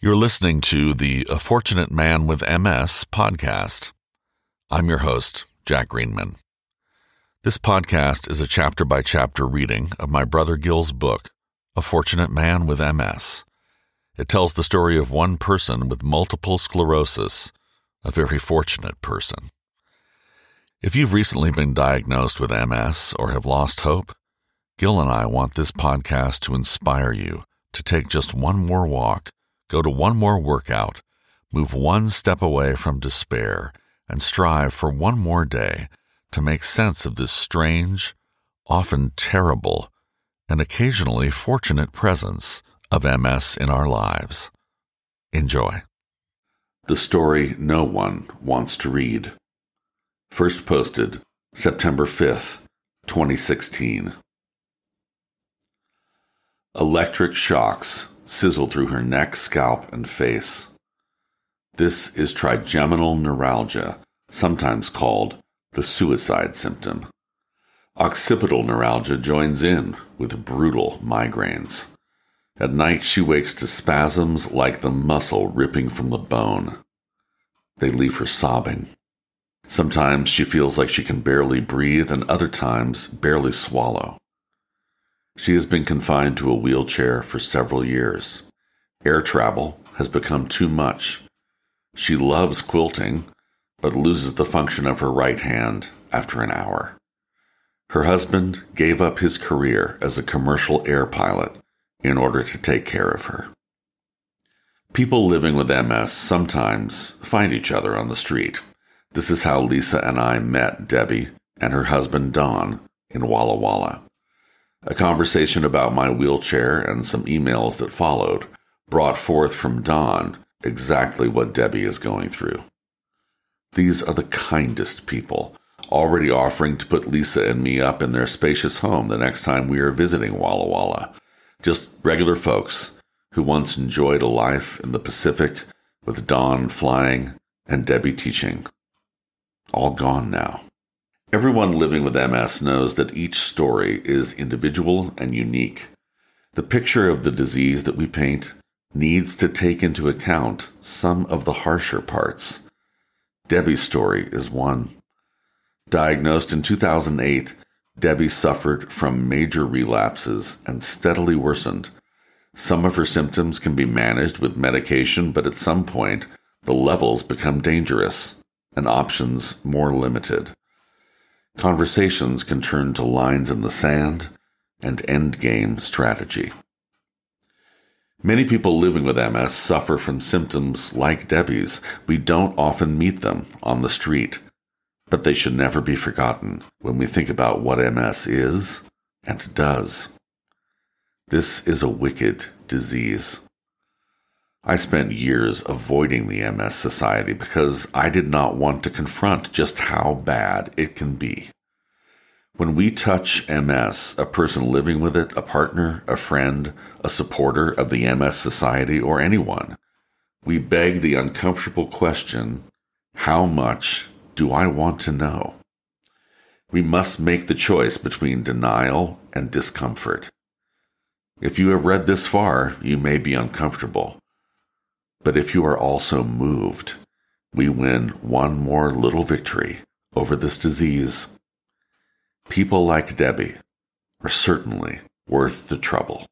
You're listening to the A Fortunate Man with MS podcast. I'm your host, Jack Greenman. This podcast is a chapter by chapter reading of my brother Gil's book, A Fortunate Man with MS. It tells the story of one person with multiple sclerosis, a very fortunate person. If you've recently been diagnosed with MS or have lost hope, Gil and I want this podcast to inspire you to take just one more walk Go to one more workout, move one step away from despair, and strive for one more day to make sense of this strange, often terrible, and occasionally fortunate presence of MS in our lives. Enjoy. The story no one wants to read. First posted September 5th, 2016. Electric shocks sizzled through her neck, scalp, and face. This is trigeminal neuralgia, sometimes called the suicide symptom. Occipital neuralgia joins in with brutal migraines. At night, she wakes to spasms like the muscle ripping from the bone. They leave her sobbing. Sometimes she feels like she can barely breathe, and other times barely swallow. She has been confined to a wheelchair for several years. Air travel has become too much. She loves quilting, but loses the function of her right hand after an hour. Her husband gave up his career as a commercial air pilot in order to take care of her. People living with MS sometimes find each other on the street. This is how Lisa and I met Debbie and her husband Don in Walla Walla. A conversation about my wheelchair and some emails that followed brought forth from Don exactly what Debbie is going through. These are the kindest people, already offering to put Lisa and me up in their spacious home the next time we are visiting Walla Walla. Just regular folks who once enjoyed a life in the Pacific with Don flying and Debbie teaching. All gone now. Everyone living with MS knows that each story is individual and unique. The picture of the disease that we paint needs to take into account some of the harsher parts. Debbie's story is one. Diagnosed in 2008, Debbie suffered from major relapses and steadily worsened. Some of her symptoms can be managed with medication, but at some point, the levels become dangerous and options more limited. Conversations can turn to lines in the sand and endgame strategy. Many people living with MS suffer from symptoms like Debbie's. We don't often meet them on the street, but they should never be forgotten when we think about what MS is and does. This is a wicked disease. I spent years avoiding the MS Society because I did not want to confront just how bad it can be. When we touch MS, a person living with it, a partner, a friend, a supporter of the MS Society, or anyone, we beg the uncomfortable question how much do I want to know? We must make the choice between denial and discomfort. If you have read this far, you may be uncomfortable. But if you are also moved, we win one more little victory over this disease. People like Debbie are certainly worth the trouble.